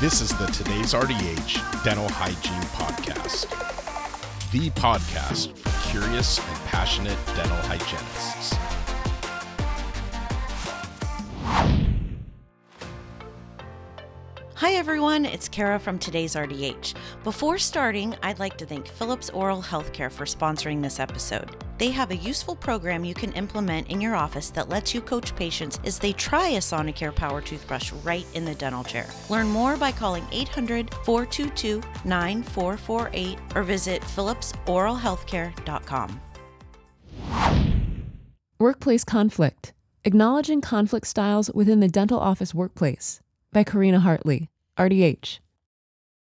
This is the Today's RDH Dental Hygiene Podcast, the podcast for curious and passionate dental hygienists. Hi everyone, it's Kara from today's RDH. Before starting, I'd like to thank Philips Oral Healthcare for sponsoring this episode. They have a useful program you can implement in your office that lets you coach patients as they try a Sonicare Power Toothbrush right in the dental chair. Learn more by calling 800 422 9448 or visit philipsoralhealthcare.com. Workplace Conflict Acknowledging Conflict Styles Within the Dental Office Workplace by Karina Hartley, RDH.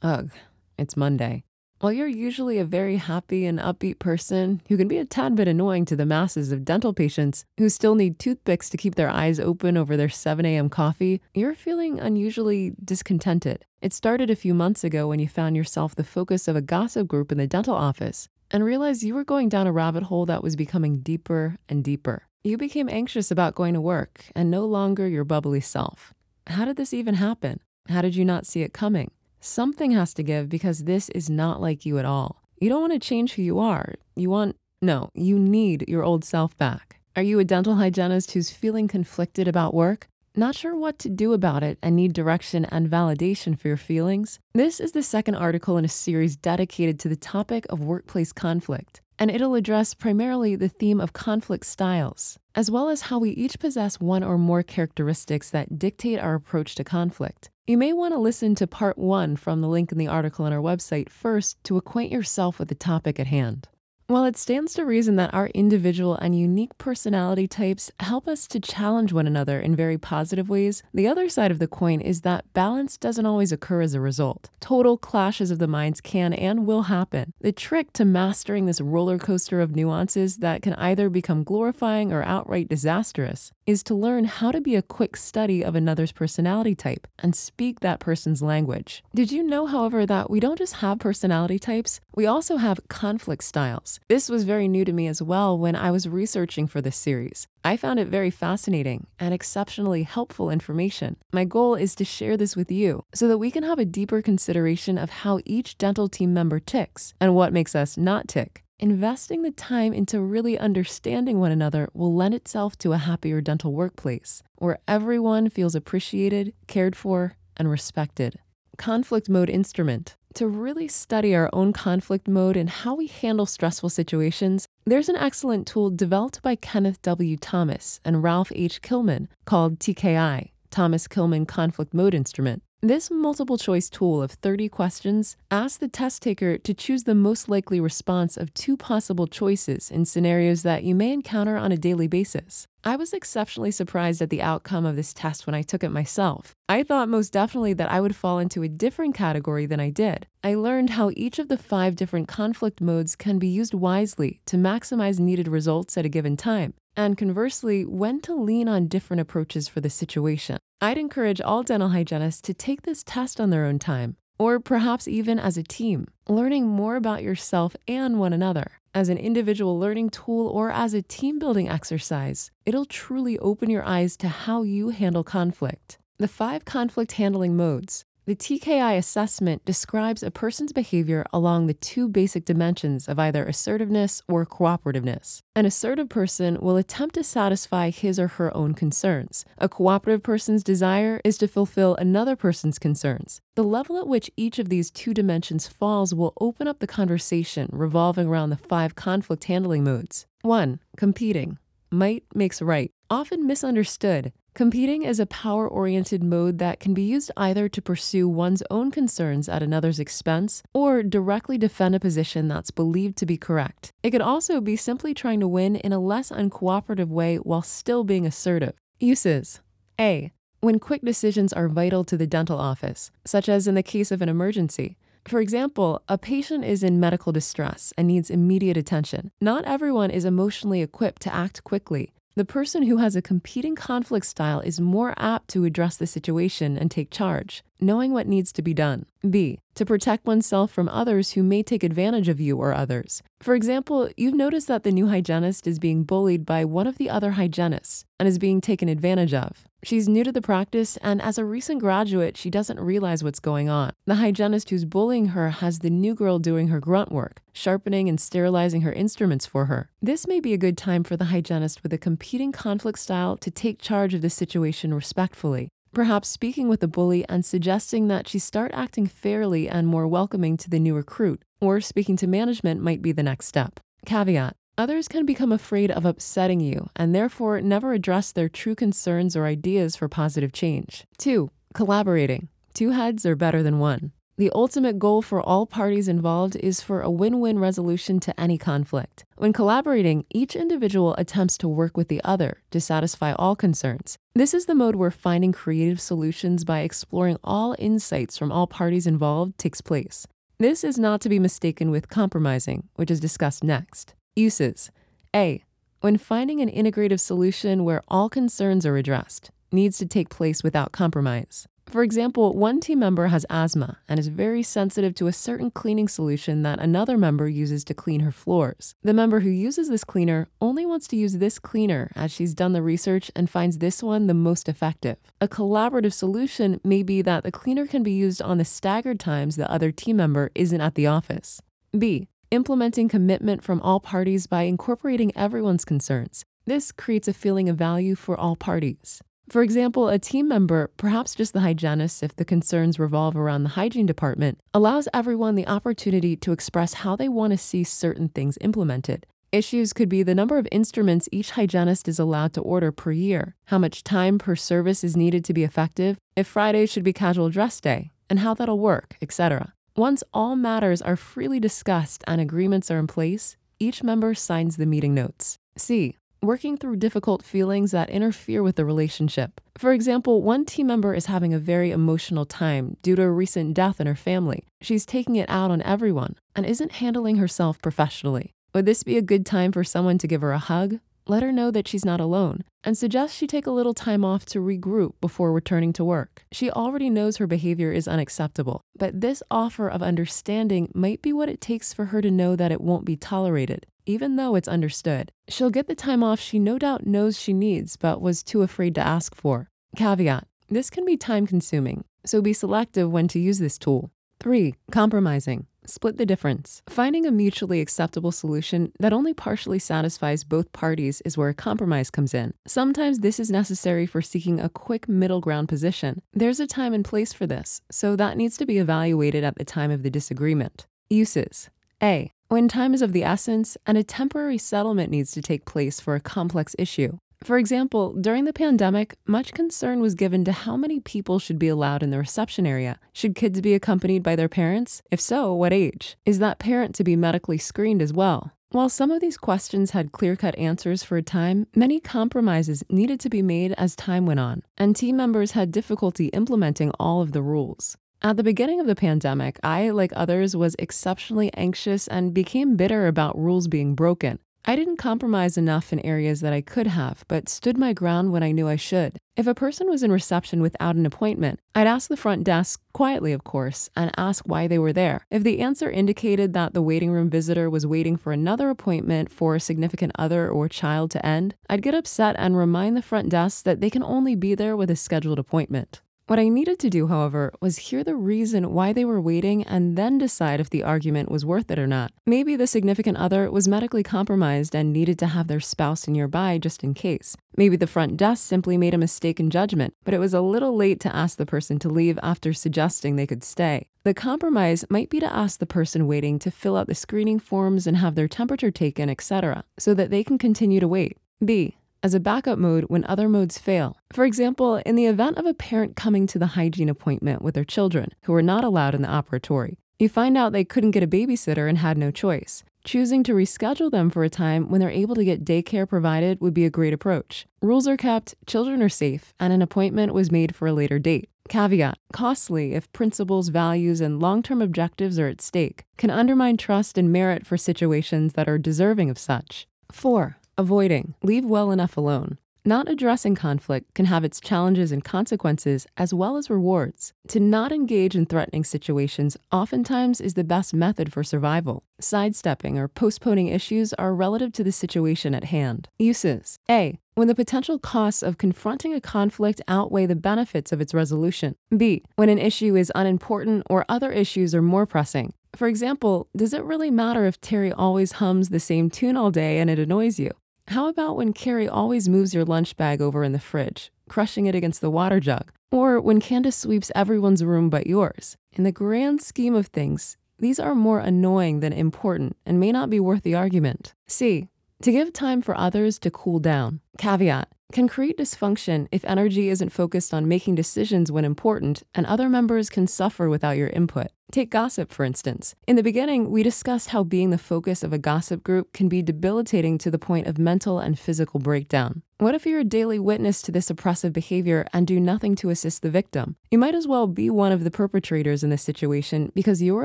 Ugh, it's Monday. While you're usually a very happy and upbeat person who can be a tad bit annoying to the masses of dental patients who still need toothpicks to keep their eyes open over their 7 a.m. coffee, you're feeling unusually discontented. It started a few months ago when you found yourself the focus of a gossip group in the dental office and realized you were going down a rabbit hole that was becoming deeper and deeper. You became anxious about going to work and no longer your bubbly self. How did this even happen? How did you not see it coming? Something has to give because this is not like you at all. You don't want to change who you are. You want, no, you need your old self back. Are you a dental hygienist who's feeling conflicted about work? Not sure what to do about it and need direction and validation for your feelings? This is the second article in a series dedicated to the topic of workplace conflict and it'll address primarily the theme of conflict styles, as well as how we each possess one or more characteristics that dictate our approach to conflict. You may want to listen to part one from the link in the article on our website first to acquaint yourself with the topic at hand. While it stands to reason that our individual and unique personality types help us to challenge one another in very positive ways, the other side of the coin is that balance doesn't always occur as a result. Total clashes of the minds can and will happen. The trick to mastering this roller coaster of nuances that can either become glorifying or outright disastrous is to learn how to be a quick study of another's personality type and speak that person's language. Did you know, however, that we don't just have personality types, we also have conflict styles? This was very new to me as well when I was researching for this series. I found it very fascinating and exceptionally helpful information. My goal is to share this with you so that we can have a deeper consideration of how each dental team member ticks and what makes us not tick. Investing the time into really understanding one another will lend itself to a happier dental workplace where everyone feels appreciated, cared for, and respected. Conflict Mode Instrument. To really study our own conflict mode and how we handle stressful situations, there's an excellent tool developed by Kenneth W. Thomas and Ralph H. Kilmann called TKI, Thomas Kilmann Conflict Mode Instrument. This multiple choice tool of 30 questions asks the test taker to choose the most likely response of two possible choices in scenarios that you may encounter on a daily basis. I was exceptionally surprised at the outcome of this test when I took it myself. I thought most definitely that I would fall into a different category than I did. I learned how each of the five different conflict modes can be used wisely to maximize needed results at a given time, and conversely, when to lean on different approaches for the situation. I'd encourage all dental hygienists to take this test on their own time, or perhaps even as a team, learning more about yourself and one another. As an individual learning tool or as a team building exercise, it'll truly open your eyes to how you handle conflict. The five conflict handling modes the TKI assessment describes a person's behavior along the two basic dimensions of either assertiveness or cooperativeness. An assertive person will attempt to satisfy his or her own concerns. A cooperative person's desire is to fulfill another person's concerns. The level at which each of these two dimensions falls will open up the conversation revolving around the five conflict handling modes. 1. Competing. Might makes right. Often misunderstood. Competing is a power oriented mode that can be used either to pursue one's own concerns at another's expense or directly defend a position that's believed to be correct. It could also be simply trying to win in a less uncooperative way while still being assertive. Uses A. When quick decisions are vital to the dental office, such as in the case of an emergency. For example, a patient is in medical distress and needs immediate attention. Not everyone is emotionally equipped to act quickly. The person who has a competing conflict style is more apt to address the situation and take charge, knowing what needs to be done. B. To protect oneself from others who may take advantage of you or others. For example, you've noticed that the new hygienist is being bullied by one of the other hygienists and is being taken advantage of. She's new to the practice, and as a recent graduate, she doesn't realize what's going on. The hygienist who's bullying her has the new girl doing her grunt work, sharpening and sterilizing her instruments for her. This may be a good time for the hygienist with a competing conflict style to take charge of the situation respectfully. Perhaps speaking with the bully and suggesting that she start acting fairly and more welcoming to the new recruit, or speaking to management might be the next step. Caveat Others can become afraid of upsetting you and therefore never address their true concerns or ideas for positive change. Two, collaborating. Two heads are better than one. The ultimate goal for all parties involved is for a win win resolution to any conflict. When collaborating, each individual attempts to work with the other to satisfy all concerns. This is the mode where finding creative solutions by exploring all insights from all parties involved takes place. This is not to be mistaken with compromising, which is discussed next. Uses A. When finding an integrative solution where all concerns are addressed, needs to take place without compromise. For example, one team member has asthma and is very sensitive to a certain cleaning solution that another member uses to clean her floors. The member who uses this cleaner only wants to use this cleaner as she's done the research and finds this one the most effective. A collaborative solution may be that the cleaner can be used on the staggered times the other team member isn't at the office. B implementing commitment from all parties by incorporating everyone's concerns. This creates a feeling of value for all parties. For example, a team member, perhaps just the hygienist if the concerns revolve around the hygiene department, allows everyone the opportunity to express how they want to see certain things implemented. Issues could be the number of instruments each hygienist is allowed to order per year, how much time per service is needed to be effective, if Friday should be casual dress day, and how that'll work, etc. Once all matters are freely discussed and agreements are in place, each member signs the meeting notes. C. Working through difficult feelings that interfere with the relationship. For example, one team member is having a very emotional time due to a recent death in her family. She's taking it out on everyone and isn't handling herself professionally. Would this be a good time for someone to give her a hug, let her know that she's not alone, and suggest she take a little time off to regroup before returning to work. She already knows her behavior is unacceptable, but this offer of understanding might be what it takes for her to know that it won't be tolerated, even though it's understood. She'll get the time off she no doubt knows she needs but was too afraid to ask for. Caveat this can be time consuming, so be selective when to use this tool. 3. Compromising. Split the difference. Finding a mutually acceptable solution that only partially satisfies both parties is where a compromise comes in. Sometimes this is necessary for seeking a quick middle ground position. There's a time and place for this, so that needs to be evaluated at the time of the disagreement. Uses A. When time is of the essence and a temporary settlement needs to take place for a complex issue. For example, during the pandemic, much concern was given to how many people should be allowed in the reception area. Should kids be accompanied by their parents? If so, what age? Is that parent to be medically screened as well? While some of these questions had clear cut answers for a time, many compromises needed to be made as time went on, and team members had difficulty implementing all of the rules. At the beginning of the pandemic, I, like others, was exceptionally anxious and became bitter about rules being broken. I didn't compromise enough in areas that I could have, but stood my ground when I knew I should. If a person was in reception without an appointment, I'd ask the front desk, quietly of course, and ask why they were there. If the answer indicated that the waiting room visitor was waiting for another appointment for a significant other or child to end, I'd get upset and remind the front desk that they can only be there with a scheduled appointment. What I needed to do, however, was hear the reason why they were waiting and then decide if the argument was worth it or not. Maybe the significant other was medically compromised and needed to have their spouse nearby just in case. Maybe the front desk simply made a mistake in judgment, but it was a little late to ask the person to leave after suggesting they could stay. The compromise might be to ask the person waiting to fill out the screening forms and have their temperature taken, etc., so that they can continue to wait. B as a backup mode when other modes fail. For example, in the event of a parent coming to the hygiene appointment with their children who are not allowed in the operatory, you find out they couldn't get a babysitter and had no choice. Choosing to reschedule them for a time when they're able to get daycare provided would be a great approach. Rules are kept, children are safe, and an appointment was made for a later date. Caveat costly if principles, values, and long term objectives are at stake, can undermine trust and merit for situations that are deserving of such. 4. Avoiding, leave well enough alone. Not addressing conflict can have its challenges and consequences as well as rewards. To not engage in threatening situations oftentimes is the best method for survival. Sidestepping or postponing issues are relative to the situation at hand. Uses A. when the potential costs of confronting a conflict outweigh the benefits of its resolution. B. When an issue is unimportant or other issues are more pressing. For example, does it really matter if Terry always hums the same tune all day and it annoys you? How about when Carrie always moves your lunch bag over in the fridge, crushing it against the water jug? Or when Candace sweeps everyone's room but yours? In the grand scheme of things, these are more annoying than important and may not be worth the argument. C. To give time for others to cool down. Caveat can create dysfunction if energy isn't focused on making decisions when important and other members can suffer without your input. Take gossip, for instance. In the beginning, we discussed how being the focus of a gossip group can be debilitating to the point of mental and physical breakdown. What if you're a daily witness to this oppressive behavior and do nothing to assist the victim? You might as well be one of the perpetrators in this situation because your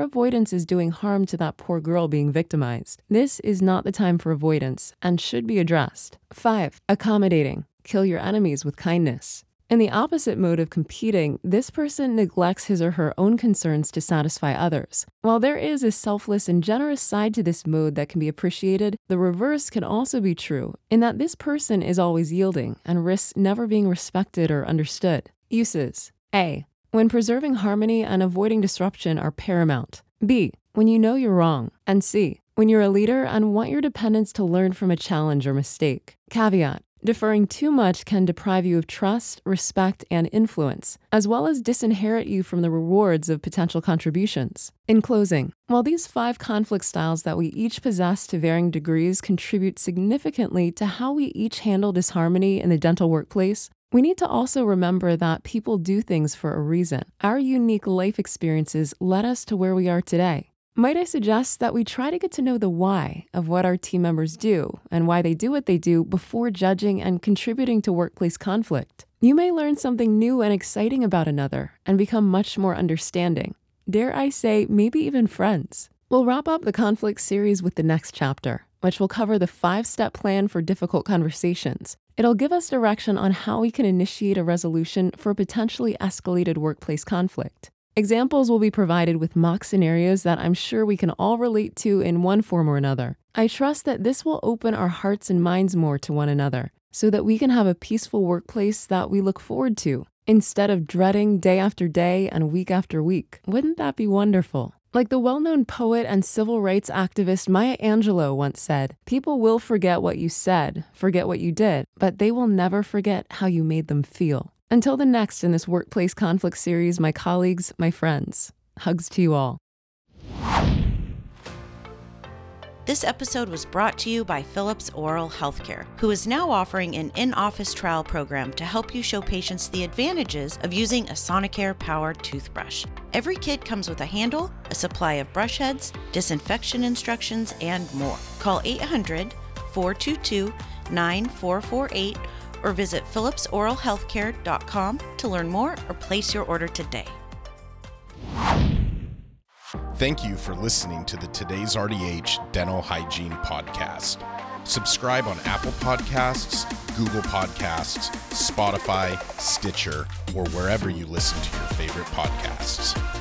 avoidance is doing harm to that poor girl being victimized. This is not the time for avoidance and should be addressed. 5. Accommodating. Kill your enemies with kindness. In the opposite mode of competing, this person neglects his or her own concerns to satisfy others. While there is a selfless and generous side to this mode that can be appreciated, the reverse can also be true, in that this person is always yielding and risks never being respected or understood. Uses A. When preserving harmony and avoiding disruption are paramount. B. When you know you're wrong. And C. When you're a leader and want your dependents to learn from a challenge or mistake. Caveat Deferring too much can deprive you of trust, respect, and influence, as well as disinherit you from the rewards of potential contributions. In closing, while these five conflict styles that we each possess to varying degrees contribute significantly to how we each handle disharmony in the dental workplace, we need to also remember that people do things for a reason. Our unique life experiences led us to where we are today. Might I suggest that we try to get to know the why of what our team members do and why they do what they do before judging and contributing to workplace conflict? You may learn something new and exciting about another and become much more understanding. Dare I say, maybe even friends. We'll wrap up the conflict series with the next chapter, which will cover the five step plan for difficult conversations. It'll give us direction on how we can initiate a resolution for a potentially escalated workplace conflict. Examples will be provided with mock scenarios that I'm sure we can all relate to in one form or another. I trust that this will open our hearts and minds more to one another so that we can have a peaceful workplace that we look forward to instead of dreading day after day and week after week. Wouldn't that be wonderful? Like the well known poet and civil rights activist Maya Angelou once said, People will forget what you said, forget what you did, but they will never forget how you made them feel. Until the next in this workplace conflict series, my colleagues, my friends, hugs to you all. This episode was brought to you by Philips Oral Healthcare, who is now offering an in office trial program to help you show patients the advantages of using a Sonicare powered toothbrush. Every kit comes with a handle, a supply of brush heads, disinfection instructions, and more. Call 800 422 9448 or visit philipsoralhealthcare.com to learn more or place your order today. Thank you for listening to the Today's RDH Dental Hygiene Podcast. Subscribe on Apple Podcasts, Google Podcasts, Spotify, Stitcher, or wherever you listen to your favorite podcasts.